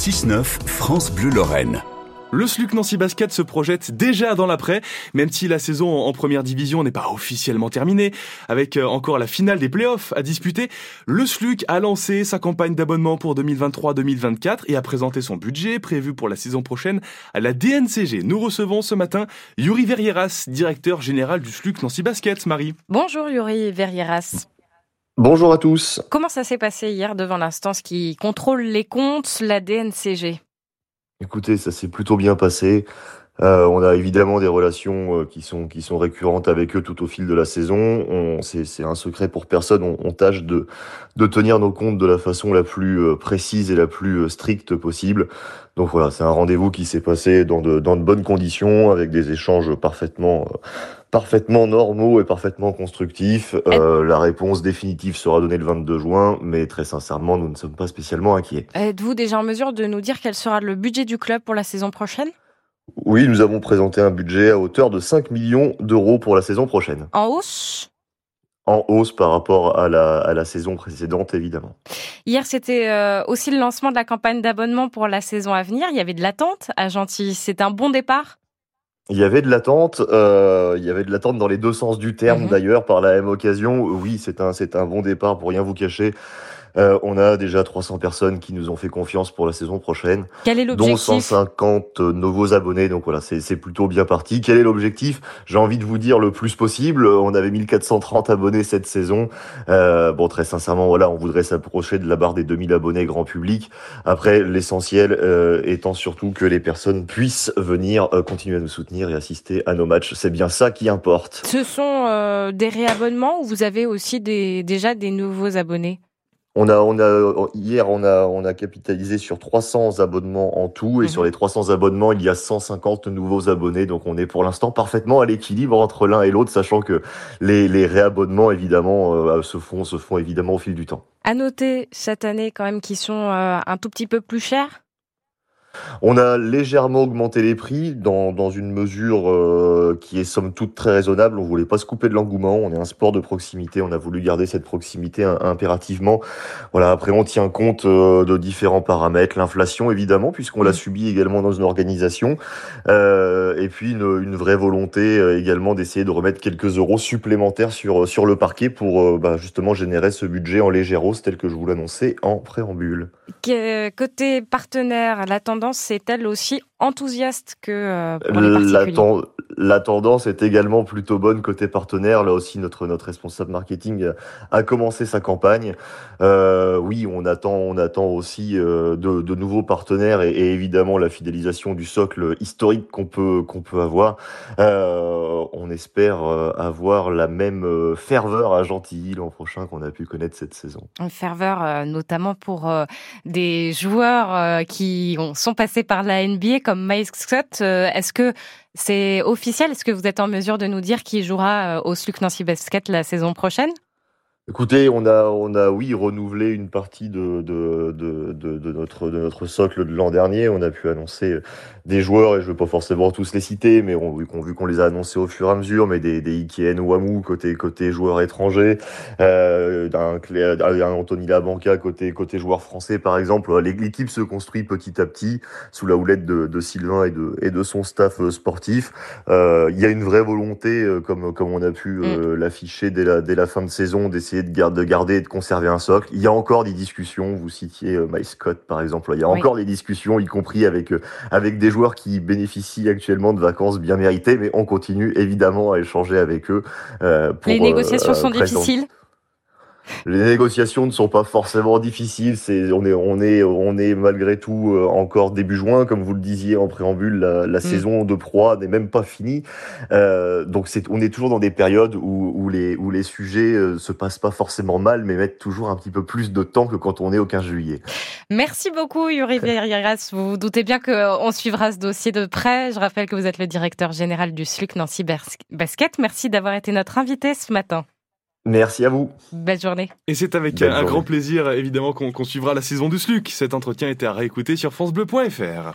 6-9, France Bleu Lorraine. Le SLUC Nancy Basket se projette déjà dans l'après, même si la saison en première division n'est pas officiellement terminée, avec euh, encore la finale des playoffs à disputer. Le SLUC a lancé sa campagne d'abonnement pour 2023-2024 et a présenté son budget prévu pour la saison prochaine à la DNCG. Nous recevons ce matin Yuri Verrieras, directeur général du SLUC Nancy Basket. Marie. Bonjour Yuri Verrieras. Bonjour à tous. Comment ça s'est passé hier devant l'instance qui contrôle les comptes, la DNCG Écoutez, ça s'est plutôt bien passé. Euh, on a évidemment des relations euh, qui sont qui sont récurrentes avec eux tout au fil de la saison. C'est un secret pour personne. On, on, tâche de de tenir nos comptes de la façon la plus euh, précise et la plus stricte possible. Donc voilà, c'est un rendez-vous qui s'est passé dans de dans de bonnes conditions, avec des échanges parfaitement parfaitement normaux et parfaitement constructifs. La réponse définitive sera donnée le 22 juin, mais très sincèrement, nous ne sommes pas spécialement inquiets. Êtes-vous déjà en mesure de nous dire quel sera le budget du club pour la saison prochaine? Oui, nous avons présenté un budget à hauteur de 5 millions d'euros pour la saison prochaine. En hausse? En hausse par rapport à la, à la saison précédente, évidemment. Hier, c'était euh, aussi le lancement de la campagne d'abonnement pour la saison à venir. Il y avait de l'attente à. C'est un bon départ? Il y avait de l'attente, euh, il y avait de l'attente dans les deux sens du terme Mhm. d'ailleurs par la même occasion. Oui, c'est un c'est un bon départ pour rien vous cacher. Euh, on a déjà 300 personnes qui nous ont fait confiance pour la saison prochaine, Quel est dont l'objectif 150 nouveaux abonnés. Donc voilà, c'est c'est plutôt bien parti. Quel est l'objectif? J'ai envie de vous dire le plus possible. On avait 1430 abonnés cette saison. Euh, bon, très sincèrement, voilà, on voudrait s'approcher de la barre des 2000 abonnés grand public. Après, l'essentiel euh, étant surtout que les personnes puissent venir euh, continuer à nous soutenir et assister à nos matchs. C'est bien ça qui importe. Ce sont euh, des réabonnements ou vous avez aussi des, déjà des nouveaux abonnés? On a, on a, hier, on a, on a capitalisé sur 300 abonnements en tout, et Mhm. sur les 300 abonnements, il y a 150 nouveaux abonnés. Donc, on est pour l'instant parfaitement à l'équilibre entre l'un et l'autre, sachant que les, les réabonnements, évidemment, euh, se font, se font évidemment au fil du temps. À noter cette année quand même qu'ils sont euh, un tout petit peu plus chers On a légèrement augmenté les prix dans, dans une mesure euh, qui est somme toute très raisonnable. On voulait pas se couper de l'engouement. On est un sport de proximité. On a voulu garder cette proximité im- impérativement. Voilà. Après, on tient compte euh, de différents paramètres, l'inflation évidemment, puisqu'on l'a Mm. subi également dans une organisation, Euh, et puis une, une vraie volonté euh, également d'essayer de remettre quelques euros supplémentaires sur sur le parquet pour euh, bah, justement générer ce budget en légère hausse tel que je vous l'annonçais en préambule. Côté partenaire, la tendance est-elle aussi enthousiaste que euh, pour les particuliers la tendance est également plutôt bonne côté partenaire. Là aussi, notre notre responsable marketing a- a commencé sa campagne. Euh, oui, on attend on attend aussi euh, de, nouveaux partenaires et, évidemment la fidélisation du socle historique qu'on peut qu'on peut avoir. Euh, on espère euh, avoir la même euh, ferveur à Gentilly l'an prochain qu'on a pu connaître cette saison. Une ferveur, euh, notamment pour euh, des joueurs euh, qui ont- sont passés par la NBA comme Miles Scott. Euh, Est-ce que c'est officiel Est-ce que vous êtes en mesure de nous dire qui jouera euh, au SLUC Nancy Basket la saison prochaine? Écoutez, on a, on a, oui, renouvelé une partie de, de, de, de, de notre, de notre socle de l'an dernier. On a pu annoncer des joueurs, et je ne veux pas forcément tous les citer, mais on, vu qu'on vu qu'on les a annoncés au fur et à mesure, mais des, des Ikien Ouamou côté, côté joueurs étrangers, euh, d'un Clé- un Anthony Labanca côté, côté joueur français, par exemple. L'équipe se construit petit à petit sous la houlette de, de Sylvain et de, et de son staff euh, sportif. Euh, Il y a une vraie volonté, euh, comme, comme on a pu euh, l'afficher dès la, dès la fin de saison, d'essayer de, gar- de garder et de conserver un socle. Il y a encore des discussions, vous citiez euh, Mike Scott par exemple, il y a Oui. encore des discussions, y compris avec, euh, avec des joueurs qui bénéficient actuellement de vacances bien méritées, mais on continue évidemment à échanger avec eux. euh, pour, Les euh, négociations sont présenter- difficiles. Les négociations ne sont pas forcément difficiles. C'est on est on est on est malgré tout euh, encore début juin, comme vous le disiez en préambule. La, la saison de proie n'est même pas finie. Euh, donc c'est on est toujours dans des périodes où, où les où les sujets euh, se passent pas forcément mal, mais mettent toujours un petit peu plus de temps que quand on est au 15 juillet. Merci beaucoup, Yuri Verrieras. Vous vous doutez bien qu'on suivra ce dossier de près. Je rappelle que vous êtes le directeur général du SLUC Nancy Bas- Basket. Merci d'avoir été notre invité ce matin. Merci à vous. Belle journée. Et c'est avec Belle un journée. grand plaisir, évidemment, qu'on qu'on suivra la saison du SLUC. Cet entretien était à réécouter sur FranceBleu.fr.